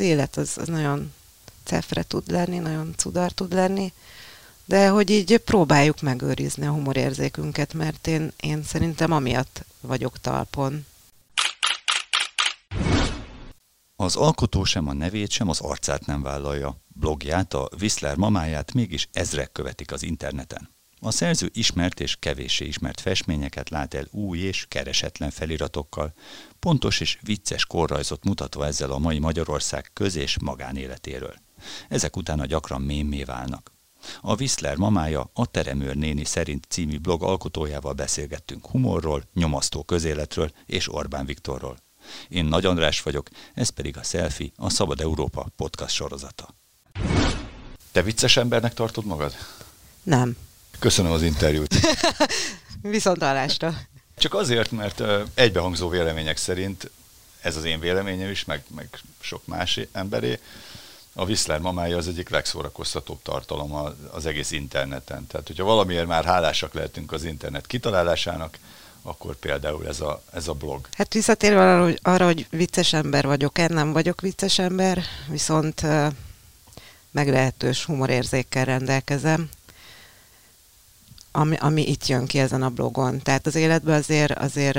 az élet az, az nagyon cefre tud lenni, nagyon cudar tud lenni, de hogy így próbáljuk megőrizni a humorérzékünket, mert én, én szerintem amiatt vagyok talpon. Az alkotó sem a nevét, sem az arcát nem vállalja. Blogját, a Whistler mamáját mégis ezrek követik az interneten. A szerző ismert és kevéssé ismert festményeket lát el új és keresetlen feliratokkal, pontos és vicces korrajzot mutatva ezzel a mai Magyarország köz- és magánéletéről. Ezek utána gyakran mémé válnak. A Whistler mamája a Teremőr néni szerint című blog alkotójával beszélgettünk humorról, nyomasztó közéletről és Orbán Viktorról. Én Nagy András vagyok, ez pedig a Selfie, a Szabad Európa podcast sorozata. Te vicces embernek tartod magad? Nem. Köszönöm az interjút. Viszont hallásra. Csak azért, mert egybehangzó vélemények szerint, ez az én véleményem is, meg, meg sok más emberé, a Whistler mamája az egyik legszórakoztatóbb tartalom az egész interneten. Tehát, hogyha valamiért már hálásak lehetünk az internet kitalálásának, akkor például ez a, ez a blog. Hát visszatérve arra hogy, arra, hogy vicces ember vagyok, én nem vagyok vicces ember, viszont meglehetős humorérzékkel rendelkezem, ami, ami itt jön ki ezen a blogon. Tehát az életben azért, azért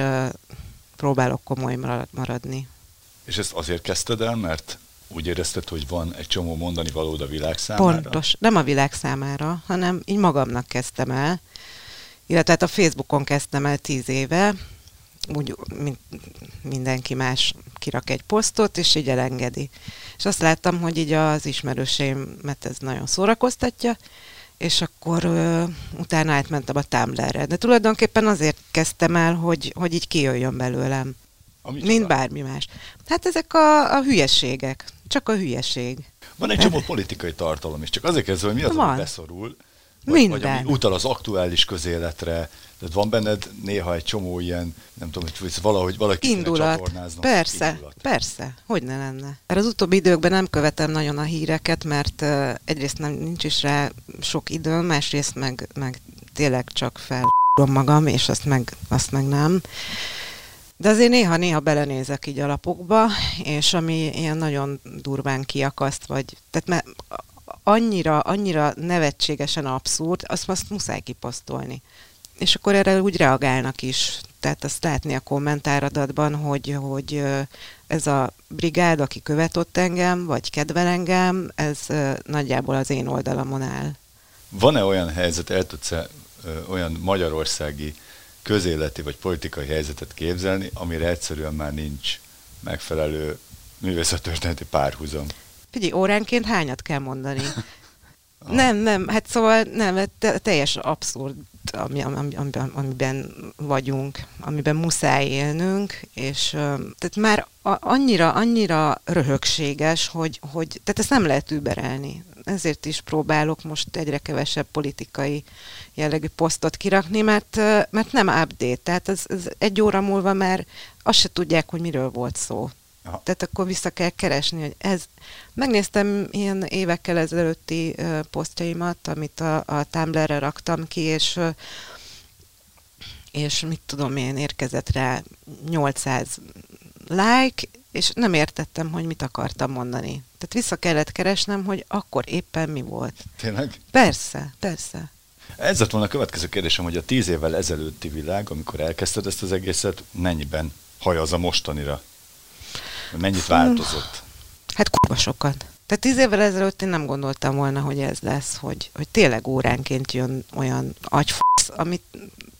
próbálok komoly maradni. És ezt azért kezdted el, mert úgy érezted, hogy van egy csomó mondani valód a világ számára? Pontos. Nem a világ számára, hanem így magamnak kezdtem el. Illetve hát a Facebookon kezdtem el tíz éve, úgy, mint mindenki más kirak egy posztot, és így elengedi. És azt láttam, hogy így az ismerőseimet ez nagyon szórakoztatja, és akkor ö, utána átmentem a Tumblr-re. De tulajdonképpen azért kezdtem el, hogy, hogy így kijöjjön belőlem. Amit mint bármi más. Hát ezek a, a hülyeségek. Csak a hülyeség. Van egy csomó politikai tartalom is, csak azért kezdve, hogy mi az, Van. ami beszorul, vagy, Minden. vagy utal az aktuális közéletre, tehát van benned néha egy csomó ilyen, nem tudom, hogy valahogy valaki Indulat. Persze, Indulat. persze, hogy ne lenne. Mert az utóbbi időkben nem követem nagyon a híreket, mert uh, egyrészt nem, nincs is rá sok időm, másrészt meg, meg tényleg csak fel magam, és azt meg, azt meg nem. De azért néha-néha belenézek így alapokba, és ami ilyen nagyon durván kiakaszt, vagy, tehát mert annyira, annyira nevetségesen abszurd, azt, azt muszáj kiposztolni. És akkor erre úgy reagálnak is. Tehát azt látni a kommentáradatban, hogy, hogy ez a brigád, aki követott engem, vagy kedvel engem, ez nagyjából az én oldalamon áll. Van-e olyan helyzet, el tudsz olyan magyarországi közéleti vagy politikai helyzetet képzelni, amire egyszerűen már nincs megfelelő művészettörténeti párhuzam? Figyelj, óránként hányat kell mondani? Ah. Nem, nem, hát szóval nem, hát teljes abszurd, ami, ami, ami, amiben vagyunk, amiben muszáj élnünk, és tehát már annyira, annyira röhögséges, hogy, hogy tehát ezt nem lehet überelni. Ezért is próbálok most egyre kevesebb politikai jellegű posztot kirakni, mert, mert nem update, tehát ez, ez egy óra múlva már azt se tudják, hogy miről volt szó. Aha. Tehát akkor vissza kell keresni, hogy ez... Megnéztem ilyen évekkel ezelőtti uh, posztjaimat, amit a, a Tumblr-re raktam ki, és uh, és mit tudom én, érkezett rá 800 like, és nem értettem, hogy mit akartam mondani. Tehát vissza kellett keresnem, hogy akkor éppen mi volt. Tényleg? Persze, persze. Ez lett volna a következő kérdésem, hogy a tíz évvel ezelőtti világ, amikor elkezdted ezt az egészet, mennyiben hajaz a mostanira? Mennyit változott? Hát kurva sokat. Tehát tíz évvel ezelőtt én nem gondoltam volna, hogy ez lesz, hogy, hogy tényleg óránként jön olyan agyfasz, amit,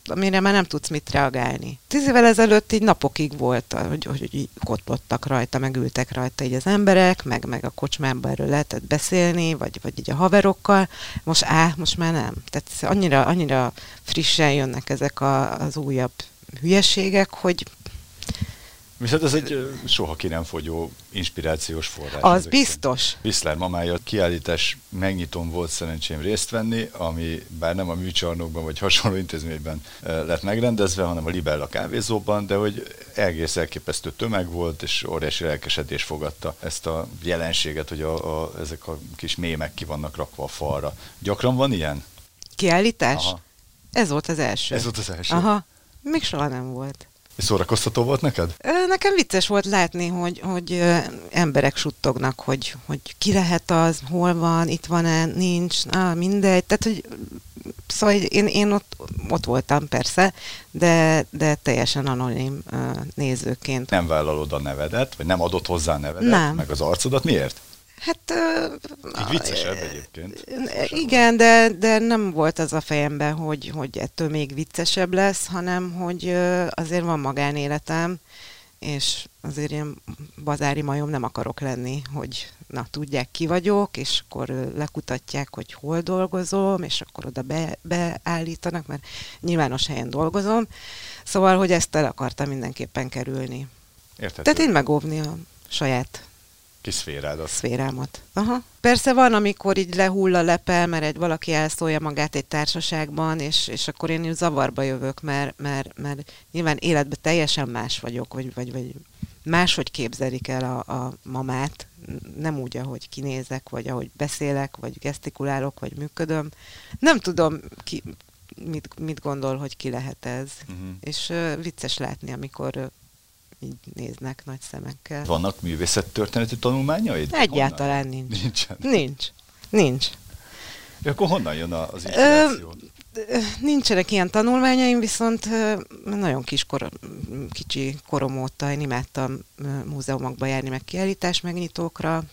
amire már nem tudsz mit reagálni. Tíz évvel ezelőtt így napokig volt, hogy, hogy, hogy kotlottak rajta, meg ültek rajta így az emberek, meg, meg a kocsmában erről lehetett beszélni, vagy, vagy így a haverokkal. Most á, most már nem. Tehát annyira, annyira frissen jönnek ezek a, az újabb hülyeségek, hogy Viszont ez egy soha ki nem fogyó inspirációs forrás. Az biztos. Viszlár mamája kiállítás megnyitón volt szerencsém részt venni, ami bár nem a műcsarnokban vagy hasonló intézményben lett megrendezve, hanem a Libella kávézóban, de hogy egész elképesztő tömeg volt, és óriási lelkesedés fogadta ezt a jelenséget, hogy a, a, ezek a kis mémek ki vannak rakva a falra. Gyakran van ilyen? Kiállítás? Aha. Ez volt az első. Ez volt az első? Aha. Még soha nem volt. És szórakoztató volt neked? Nekem vicces volt látni, hogy, hogy emberek suttognak, hogy, hogy ki lehet az, hol van, itt van-e, nincs, á, mindegy. Tehát, hogy szóval én, én ott, ott voltam persze, de, de teljesen anonim nézőként. Nem vállalod a nevedet, vagy nem adott hozzá a nevedet, nem. meg az arcodat. Miért? Hát... Így viccesebb egyébként. Igen, de, de nem volt az a fejemben, hogy, hogy ettől még viccesebb lesz, hanem hogy azért van magánéletem, és azért ilyen bazári majom nem akarok lenni, hogy na, tudják ki vagyok, és akkor lekutatják, hogy hol dolgozom, és akkor oda be, beállítanak, mert nyilvános helyen dolgozom. Szóval, hogy ezt el akartam mindenképpen kerülni. Értető. Tehát én megóvni a saját Kis szférádat. Szférámat. Aha. Persze van, amikor így lehull a lepel, mert egy valaki elszólja magát egy társaságban, és, és akkor én zavarba jövök, mert, mert, mert nyilván életben teljesen más vagyok, vagy, vagy, vagy máshogy képzelik el a, a mamát, nem úgy, ahogy kinézek, vagy ahogy beszélek, vagy gesztikulálok, vagy működöm. Nem tudom, ki, mit, mit gondol, hogy ki lehet ez. Uh-huh. És uh, vicces látni, amikor így néznek nagy szemekkel. Vannak művészettörténeti tanulmányaid? Egyáltalán honnan? nincs. Nincsen. Nincs. Nincs. Ja, akkor honnan jön az inspiráció? Nincsenek ilyen tanulmányaim, viszont nagyon kis kor, kicsi korom óta én imádtam múzeumokba járni, meg kiállítás megnyitókra.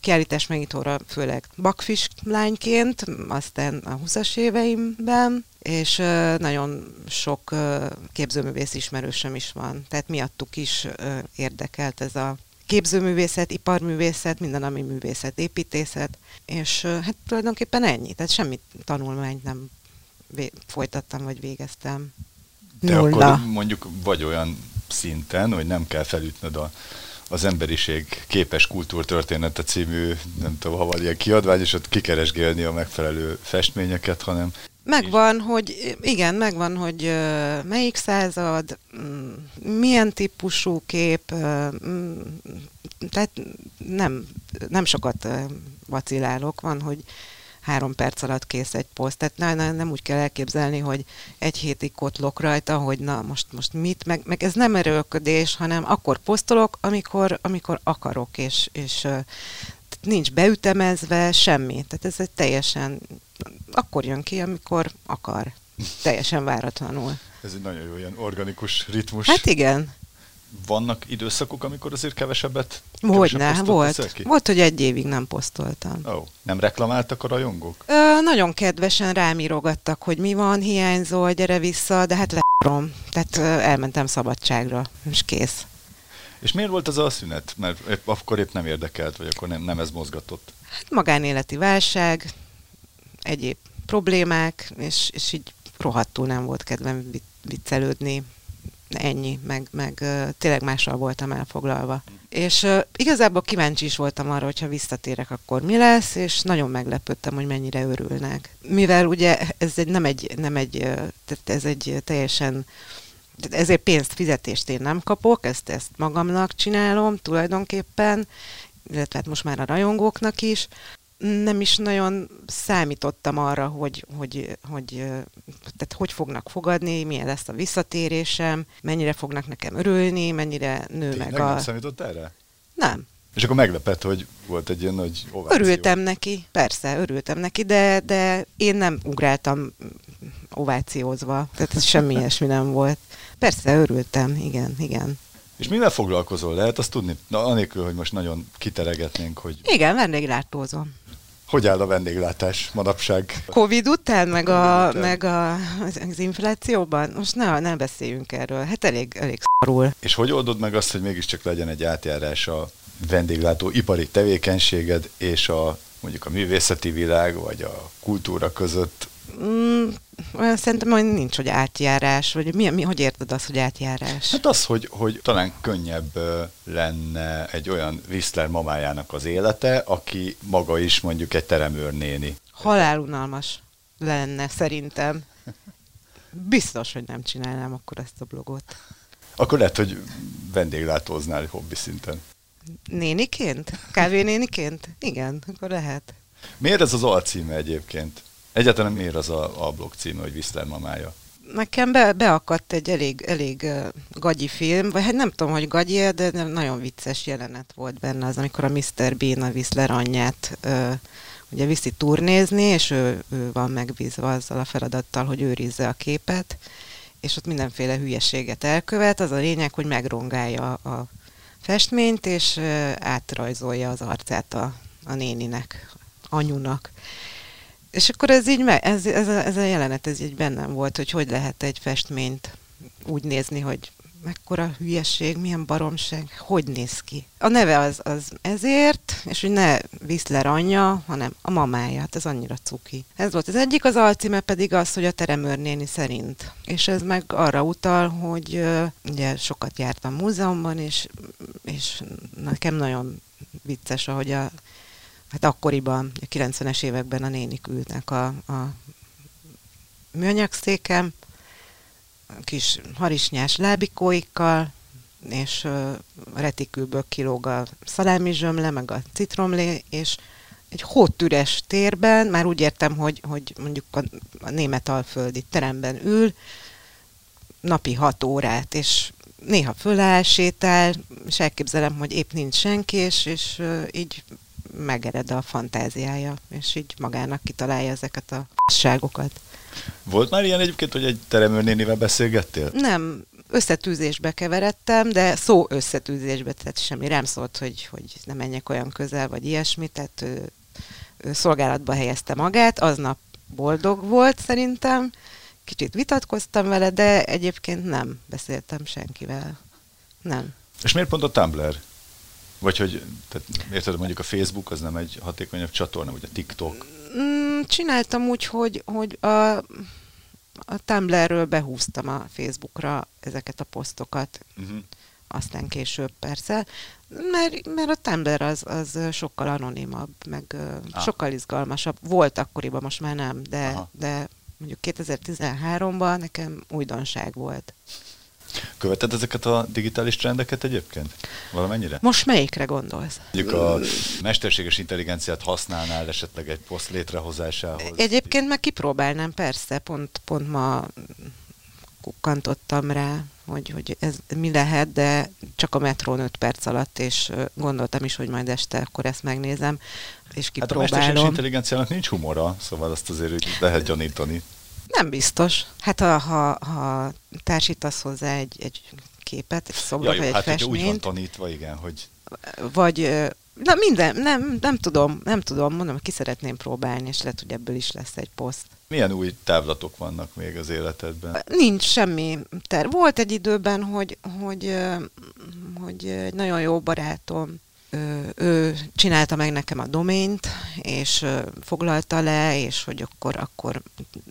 Kiállítás megnyitóra főleg bakfis lányként, aztán a 20-as éveimben, és nagyon sok képzőművész ismerősöm is van. Tehát miattuk is érdekelt ez a képzőművészet, iparművészet, minden, ami művészet, építészet, és hát tulajdonképpen ennyi. Tehát semmi tanulmányt nem folytattam, vagy végeztem. De Nulla. akkor mondjuk vagy olyan szinten, hogy nem kell felütnöd a, az emberiség képes kultúrtörténete című, nem tudom, ha van ilyen kiadvány, és ott kikeresgélni a megfelelő festményeket, hanem Megvan, hogy igen, megvan, hogy melyik század, mm, milyen típusú kép, mm, tehát nem, nem sokat vacilálok, van, hogy három perc alatt kész egy poszt. Tehát na, na, nem úgy kell elképzelni, hogy egy hétig kotlok rajta, hogy na most, most mit, meg, meg ez nem erőlködés, hanem akkor posztolok, amikor, amikor akarok, és, és nincs beütemezve, semmi. Tehát ez egy teljesen, akkor jön ki, amikor akar. Teljesen váratlanul. Ez egy nagyon jó ilyen organikus ritmus. Hát igen vannak időszakok, amikor azért kevesebbet Hogyne, volt. Ki? Volt, hogy egy évig nem posztoltam. Oh, nem reklamáltak a rajongók? Ö, nagyon kedvesen rám írogattak, hogy mi van, hiányzol, gyere vissza, de hát lerom. Tehát ö, elmentem szabadságra, és kész. És miért volt az a szünet? Mert épp, akkor épp nem érdekelt, vagy akkor nem, nem ez mozgatott? Hát magánéleti válság, egyéb problémák, és, és így rohadtul nem volt kedvem viccelődni, ennyi, meg, meg tényleg mással voltam elfoglalva. És igazából kíváncsi is voltam arra, hogyha visszatérek, akkor mi lesz, és nagyon meglepődtem, hogy mennyire örülnek. Mivel ugye ez egy, nem egy, nem egy, tehát ez egy teljesen ezért pénzt, fizetést én nem kapok, ezt, ezt magamnak csinálom tulajdonképpen, illetve hát most már a rajongóknak is, nem is nagyon számítottam arra, hogy hogy, hogy, tehát hogy fognak fogadni, milyen lesz a visszatérésem, mennyire fognak nekem örülni, mennyire nő Tényleg meg a... nem számított erre? Nem. És akkor meglepett, hogy volt egy ilyen nagy ováció. Örültem neki, persze, örültem neki, de, de én nem ugráltam ovációzva, tehát ez semmi ilyesmi nem volt. Persze, örültem, igen, igen. És mivel foglalkozol? Lehet azt tudni? Na, anélkül, hogy most nagyon kiteregetnénk, hogy... Igen, vendéglátózom. Hogy áll a vendéglátás manapság? Covid után, meg, a, után. meg a, az inflációban? Most ne, ne beszéljünk erről. Hát elég, elég szarul. És hogy oldod meg azt, hogy mégiscsak legyen egy átjárás a vendéglátó ipari tevékenységed és a mondjuk a művészeti világ vagy a kultúra között? Mm, szerintem hogy nincs, hogy átjárás, vagy mi, mi, hogy érted azt, hogy átjárás? Hát az, hogy, hogy talán könnyebb lenne egy olyan Whistler mamájának az élete, aki maga is mondjuk egy teremőrnéni. Halálunalmas lenne szerintem. Biztos, hogy nem csinálnám akkor ezt a blogot. Akkor lehet, hogy vendéglátóznál hobbi szinten. Néniként? Kávénéniként? Igen, akkor lehet. Miért ez az alcíme egyébként? Egyáltalán miért az a, a blog címe, hogy Whistler mamája? nekem be, beakadt egy elég, elég gagyi film, vagy hát nem tudom, hogy gagyi de nem, nagyon vicces jelenet volt benne az, amikor a Mr. Bean a Whistler anyját ugye viszi turnézni, és ő, ő van megbízva azzal a feladattal, hogy őrizze a képet, és ott mindenféle hülyeséget elkövet. Az a lényeg, hogy megrongálja a festményt, és átrajzolja az arcát a, a néninek, anyunak. És akkor ez így, me, ez, ez, a, ez a jelenet, ez így bennem volt, hogy hogy lehet egy festményt úgy nézni, hogy mekkora hülyeség, milyen baromság, hogy néz ki. A neve az, az ezért, és hogy ne Whistler anyja, hanem a mamája, hát ez annyira cuki. Ez volt az egyik, az alcíme pedig az, hogy a teremőrnéni szerint. És ez meg arra utal, hogy ugye sokat jártam múzeumban, és, és nekem nagyon vicces, ahogy a hát akkoriban, a 90-es években a nénik ülnek a, a műanyagszékem, kis harisnyás lábikóikkal, és retikülből kilóg a zsömle, meg a citromlé, és egy hótüres térben, már úgy értem, hogy, hogy mondjuk a, a német alföldi teremben ül, napi hat órát, és néha föláll, sétál, és elképzelem, hogy épp nincs senki, és, és így megered a fantáziája, és így magának kitalálja ezeket a ságokat. Volt már ilyen egyébként, hogy egy teremőnénivel beszélgettél? Nem, összetűzésbe keveredtem, de szó összetűzésbe, tehát semmi rám szólt, hogy, hogy nem menjek olyan közel, vagy ilyesmi, tehát ő, ő szolgálatba helyezte magát, aznap boldog volt szerintem, kicsit vitatkoztam vele, de egyébként nem beszéltem senkivel. Nem. És miért pont a Tumblr? Vagy hogy, tehát érted, mondjuk a Facebook az nem egy hatékonyabb csatorna, vagy a TikTok? Mm, csináltam úgy, hogy, hogy a, a Tumblrről behúztam a Facebookra ezeket a posztokat. Uh-huh. Aztán később persze, mert, mert a Tumblr az, az sokkal anonimabb, meg ah. sokkal izgalmasabb. Volt akkoriban, most már nem, de, de mondjuk 2013-ban nekem újdonság volt. Követed ezeket a digitális trendeket egyébként? Valamennyire? Most melyikre gondolsz? Mondjuk a mesterséges intelligenciát használnál esetleg egy poszt létrehozásához? Egyébként meg kipróbálnám, persze. Pont, pont ma kukkantottam rá, hogy, hogy ez mi lehet, de csak a metrón 5 perc alatt, és gondoltam is, hogy majd este akkor ezt megnézem, és kipróbálom. Hát a mesterséges intelligenciának nincs humora, szóval azt azért lehet gyanítani. Nem biztos. Hát ha, ha, ha társítasz hozzá egy, egy képet, egy szobrot, ja, vagy egy hát, festményt. úgy van tanítva, igen, hogy... Vagy, na minden, nem, nem tudom, nem tudom, mondom, ki szeretném próbálni, és lehet, hogy ebből is lesz egy poszt. Milyen új távlatok vannak még az életedben? Nincs semmi terv. Volt egy időben, hogy, hogy, hogy egy nagyon jó barátom ő csinálta meg nekem a domént, és foglalta le, és hogy akkor, akkor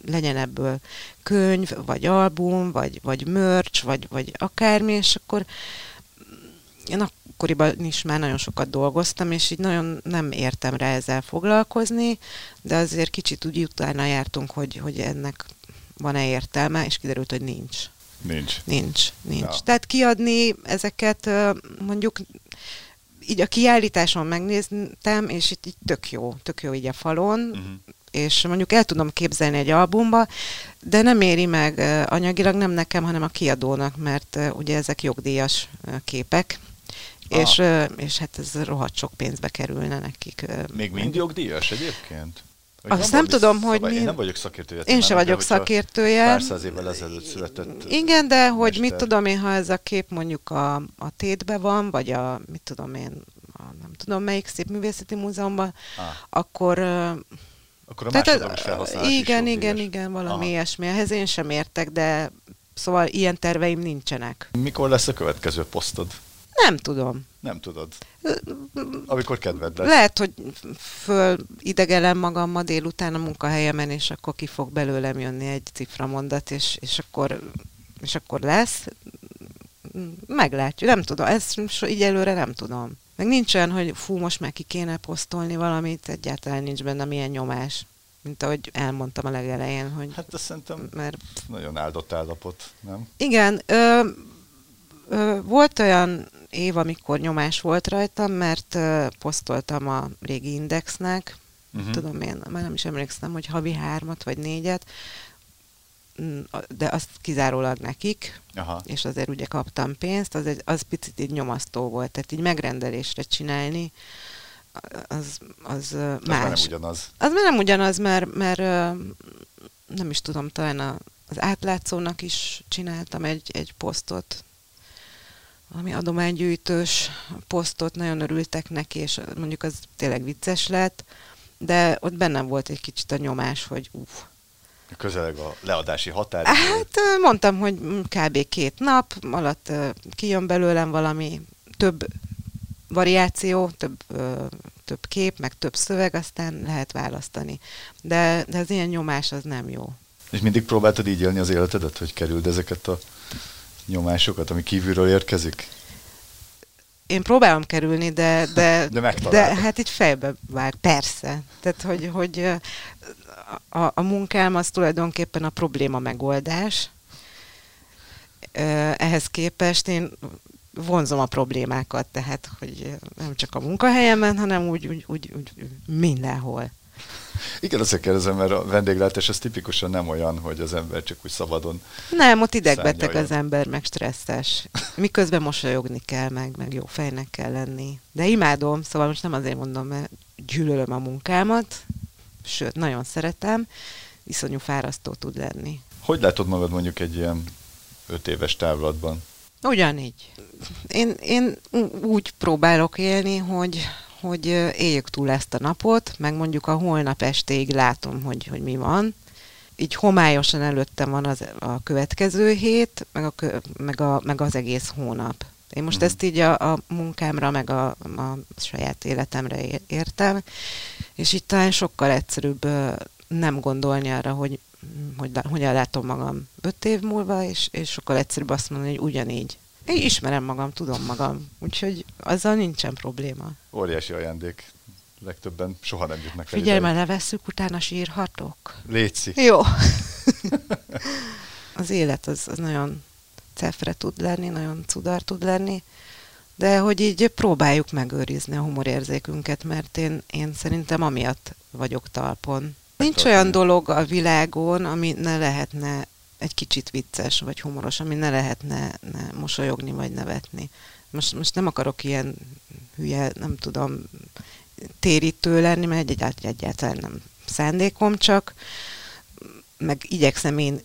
legyen ebből könyv, vagy album, vagy, vagy merch, vagy, vagy akármi, és akkor én akkoriban is már nagyon sokat dolgoztam, és így nagyon nem értem rá ezzel foglalkozni, de azért kicsit úgy utána jártunk, hogy, hogy ennek van-e értelme, és kiderült, hogy nincs. Nincs. Nincs, nincs. Ja. Tehát kiadni ezeket mondjuk így a kiállításon megnéztem, és itt így tök jó, tök jó így a falon, uh-huh. és mondjuk el tudom képzelni egy albumba, de nem éri meg anyagilag, nem nekem, hanem a kiadónak, mert ugye ezek jogdíjas képek, ah. és, és hát ez rohadt sok pénzbe kerülne nekik. Még mind jogdíjas egyébként? Vagy Azt nem tudom, szóval hogy mi... Én nem vagyok szakértője. Én sem vagyok szakértője. Pár száz évvel ezelőtt született. Igen, de hogy mester. mit tudom én, ha ez a kép mondjuk a, a tétbe van, vagy a, mit tudom én, a, nem tudom melyik szép művészeti múzeumban, ah. akkor... Akkor a másodlagos felhasználás Igen, is igen, igen, valami Aha. ilyesmi. Ehhez én sem értek, de szóval ilyen terveim nincsenek. Mikor lesz a következő posztod? Nem tudom. Nem tudod. Amikor kedved lesz. Lehet, hogy föl idegelem magam ma délután a munkahelyemen, és akkor ki fog belőlem jönni egy ciframondat, és, és, akkor, és akkor lesz. Meglátjuk. Nem tudom. Ezt így előre nem tudom. Meg nincs olyan, hogy fú, most már ki kéne posztolni valamit, egyáltalán nincs benne milyen nyomás. Mint ahogy elmondtam a legelején, hogy... Hát azt szerintem mert... nagyon áldott állapot, nem? Igen. Ö, ö, volt olyan év, amikor nyomás volt rajtam, mert posztoltam a régi indexnek, uh-huh. tudom én, már nem is emlékszem, hogy havi hármat vagy négyet, de azt kizárólag nekik, Aha. és azért ugye kaptam pénzt, az, egy, az picit így nyomasztó volt, tehát így megrendelésre csinálni, az, az, más. Az nem ugyanaz. Az már nem ugyanaz, mert, mert nem is tudom, talán a, az átlátszónak is csináltam egy, egy posztot, ami adománygyűjtős posztot, nagyon örültek neki, és mondjuk az tényleg vicces lett, de ott bennem volt egy kicsit a nyomás, hogy uff. Közeleg a leadási határ. Hát mondtam, hogy kb. két nap alatt kijön belőlem valami több variáció, több, több kép, meg több szöveg, aztán lehet választani. De, de az ilyen nyomás az nem jó. És mindig próbáltad így élni az életedet, hogy kerüld ezeket a nyomásokat, ami kívülről érkezik? Én próbálom kerülni, de, de, de, de hát így fejbe vág, persze. Tehát, hogy, hogy a, a munkám az tulajdonképpen a probléma megoldás. Ehhez képest én vonzom a problémákat, tehát, hogy nem csak a munkahelyemen, hanem úgy, úgy, úgy, úgy mindenhol. Igen, azért kérdezem, mert a vendéglátás az tipikusan nem olyan, hogy az ember csak úgy szabadon Nem, ott idegbeteg az ember, meg stresszes. Miközben mosolyogni kell, meg, meg jó fejnek kell lenni. De imádom, szóval most nem azért mondom, mert gyűlölöm a munkámat, sőt, nagyon szeretem, iszonyú fárasztó tud lenni. Hogy látod magad mondjuk egy ilyen öt éves távlatban? Ugyanígy. Én, én úgy próbálok élni, hogy, hogy éljük túl ezt a napot, meg mondjuk a holnap estéig látom, hogy, hogy mi van. Így homályosan előttem van az, a következő hét, meg, a, meg, a, meg az egész hónap. Én most mm. ezt így a, a munkámra, meg a, a saját életemre értem, és itt talán sokkal egyszerűbb nem gondolni arra, hogy hogy hogyan látom magam öt év múlva, és, és sokkal egyszerűbb azt mondani, hogy ugyanígy. Én ismerem magam, tudom magam, úgyhogy azzal nincsen probléma. Óriási ajándék. Legtöbben soha nem jutnak el. Figyelj, mert levesszük, utána sírhatok. Léci. Jó. az élet az, az nagyon cefre tud lenni, nagyon cudar tud lenni, de hogy így próbáljuk megőrizni a humorérzékünket, mert én, én szerintem amiatt vagyok talpon. Nincs olyan dolog a világon, ami ne lehetne egy kicsit vicces vagy humoros, ami ne lehetne ne mosolyogni vagy nevetni. Most, most nem akarok ilyen hülye, nem tudom, térítő lenni, mert egy, egyáltalán nem szándékom, csak meg igyekszem én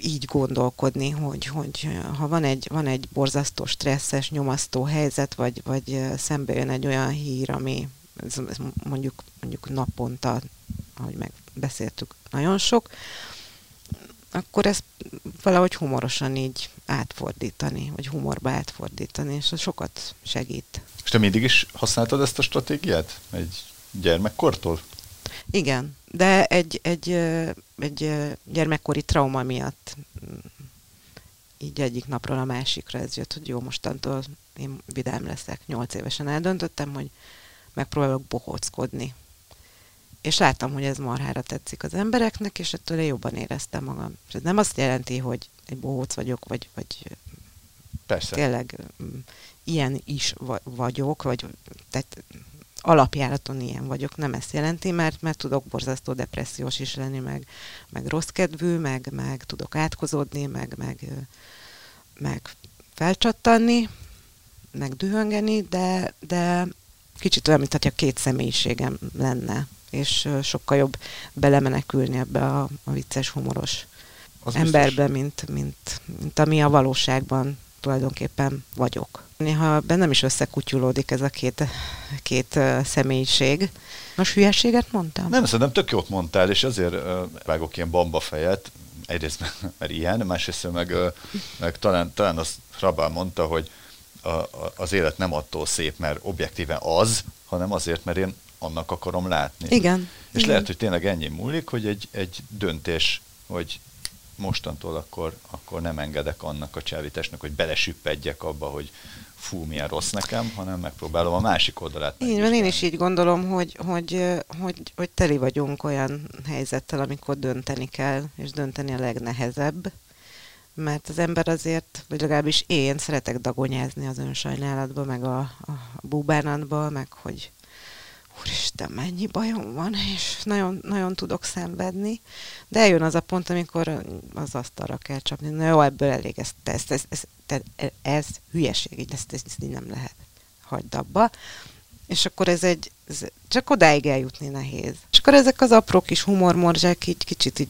így gondolkodni, hogy, hogy ha van egy, van egy borzasztó stresszes, nyomasztó helyzet, vagy, vagy szembe jön egy olyan hír, ami mondjuk, mondjuk naponta, ahogy megbeszéltük, nagyon sok, akkor ezt valahogy humorosan így átfordítani, vagy humorba átfordítani, és az sokat segít. És te mindig is használtad ezt a stratégiát? Egy gyermekkortól? Igen, de egy, egy, egy gyermekkori trauma miatt mm, így egyik napról a másikra ez jött, hogy jó, mostantól én vidám leszek. Nyolc évesen eldöntöttem, hogy megpróbálok bohóckodni és láttam, hogy ez marhára tetszik az embereknek, és ettől én jobban éreztem magam. És ez nem azt jelenti, hogy egy bohóc vagyok, vagy, vagy Persze. tényleg mm, ilyen is vagyok, vagy tehát alapjáraton ilyen vagyok, nem ezt jelenti, mert, mert tudok borzasztó depressziós is lenni, meg, meg rossz kedvű, meg, meg tudok átkozódni, meg, meg, meg felcsattanni, meg dühöngeni, de, de kicsit olyan, mint két személyiségem lenne és sokkal jobb belemenekülni ebbe a, a vicces, humoros az emberbe, mint, mint, mint ami a valóságban tulajdonképpen vagyok. Néha bennem is összekutyulódik ez a két, két személyiség. Most hülyeséget mondtam? Nem, szerintem tök jót mondtál, és azért vágok ilyen bamba fejet, egyrészt mert ilyen, másrészt meg, meg talán, talán az Rabál mondta, hogy a, a, az élet nem attól szép, mert objektíven az, hanem azért, mert én annak akarom látni. Igen. És igen. lehet, hogy tényleg ennyi múlik, hogy egy, egy döntés, hogy mostantól akkor, akkor nem engedek annak a csávításnak, hogy belesüppedjek abba, hogy fú, milyen rossz nekem, hanem megpróbálom a másik oldalát. Így van, én is így gondolom, hogy, hogy, hogy, hogy teli vagyunk olyan helyzettel, amikor dönteni kell, és dönteni a legnehezebb, mert az ember azért, vagy legalábbis én szeretek dagonyázni az önsajnálatba, meg a, a búbánatba, meg hogy úristen, mennyi bajom van, és nagyon, nagyon tudok szenvedni, de eljön az a pont, amikor az asztalra kell csapni. Na jó, ebből elég, ez, ez, ez, ez, ez, ez hülyeség, így ezt, ezt, ezt nem lehet. Hagyd abba. És akkor ez egy, ez, csak odáig eljutni nehéz. És akkor ezek az apró kis humormorzsák így kicsit így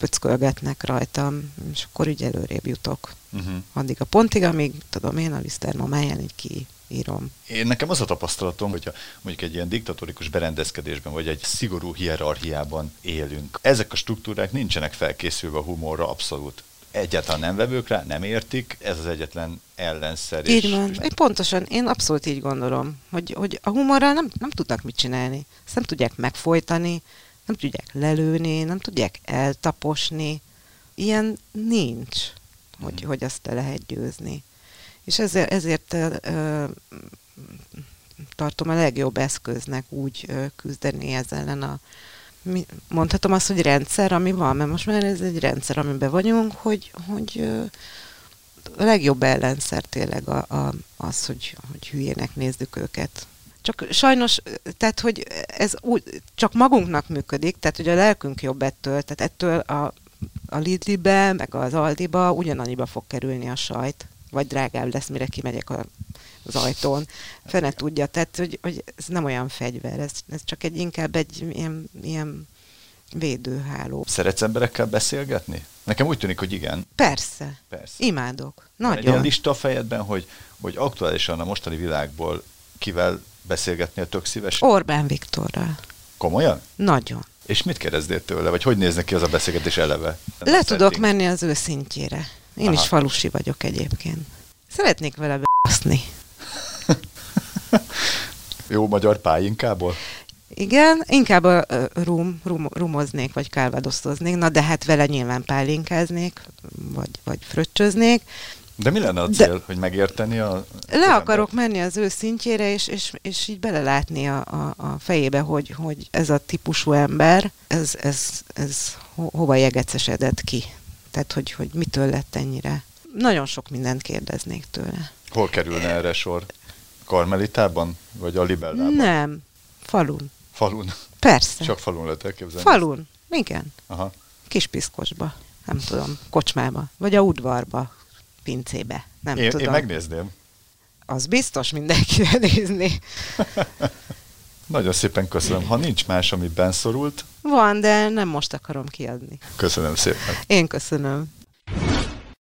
pöckölgetnek rajtam, és akkor így előrébb jutok. Uh-huh. Addig a pontig, amíg tudom én a Liszter mamáján így ki írom. Én nekem az a tapasztalatom, hogyha mondjuk egy ilyen diktatórikus berendezkedésben, vagy egy szigorú hierarchiában élünk. Ezek a struktúrák nincsenek felkészülve a humorra abszolút. Egyáltalán nem vevők rá, nem értik, ez az egyetlen ellenszer. Így és, van. És... Pontosan, én abszolút így gondolom, hogy, hogy a humorral nem, nem tudnak mit csinálni. Ezt nem tudják megfojtani, nem tudják lelőni, nem tudják eltaposni. Ilyen nincs, hogy, hmm. hogy azt le lehet győzni. És ezért, ezért ö, tartom a legjobb eszköznek úgy ö, küzdeni ezzel ellen a mi, mondhatom azt, hogy rendszer, ami van, mert most már ez egy rendszer, amiben vagyunk, hogy, hogy ö, a legjobb ellenszer tényleg a, a, az, hogy, hogy hülyének nézzük őket. Csak sajnos, tehát, hogy ez úgy, csak magunknak működik, tehát, hogy a lelkünk jobb ettől, tehát ettől a, a Lidlibe, meg az Aldiba ugyanannyiba fog kerülni a sajt, vagy drágább lesz, mire kimegyek a, az ajtón. Fene tudja, tehát, hogy, hogy ez nem olyan fegyver, ez, ez csak egy inkább egy ilyen, ilyen védőháló. Szeretsz emberekkel beszélgetni? Nekem úgy tűnik, hogy igen. Persze. Persze. Imádok. Nagyon. Egy olyan lista a fejedben, hogy, hogy aktuálisan a mostani világból kivel beszélgetnél tök szíves? Orbán Viktorral. Komolyan? Nagyon. És mit kérdeznél tőle, vagy hogy néznek ki az a beszélgetés eleve? Le a tudok menni az ő szintjére. Én Aha. is falusi vagyok egyébként. Szeretnék vele be***szni. Jó magyar pályinkából? Igen, inkább a rum, rum, rumoznék, vagy kálvadosztoznék, na de hát vele nyilván pálinkáznék, vagy, vagy fröccsöznék, de mi lenne a cél, De hogy megérteni a... Le akarok menni az ő szintjére, és, és, és így belelátni a, a, a fejébe, hogy, hogy ez a típusú ember, ez, ez, ez ho, hova jegecesedett ki. Tehát, hogy, hogy mitől lett ennyire. Nagyon sok mindent kérdeznék tőle. Hol kerülne erre sor? Karmelitában? Vagy a Libellában? Nem. Falun. Falun? Persze. Csak falun lehet elképzelni. Falun. Igen. Aha. Kispiszkosba. Nem tudom. Kocsmába. Vagy a udvarba pincébe. Nem én, tudom. Én megnézném. Az biztos mindenki nézni. Nagyon szépen köszönöm. Ha nincs más, ami benszorult. Van, de nem most akarom kiadni. Köszönöm szépen. Én köszönöm.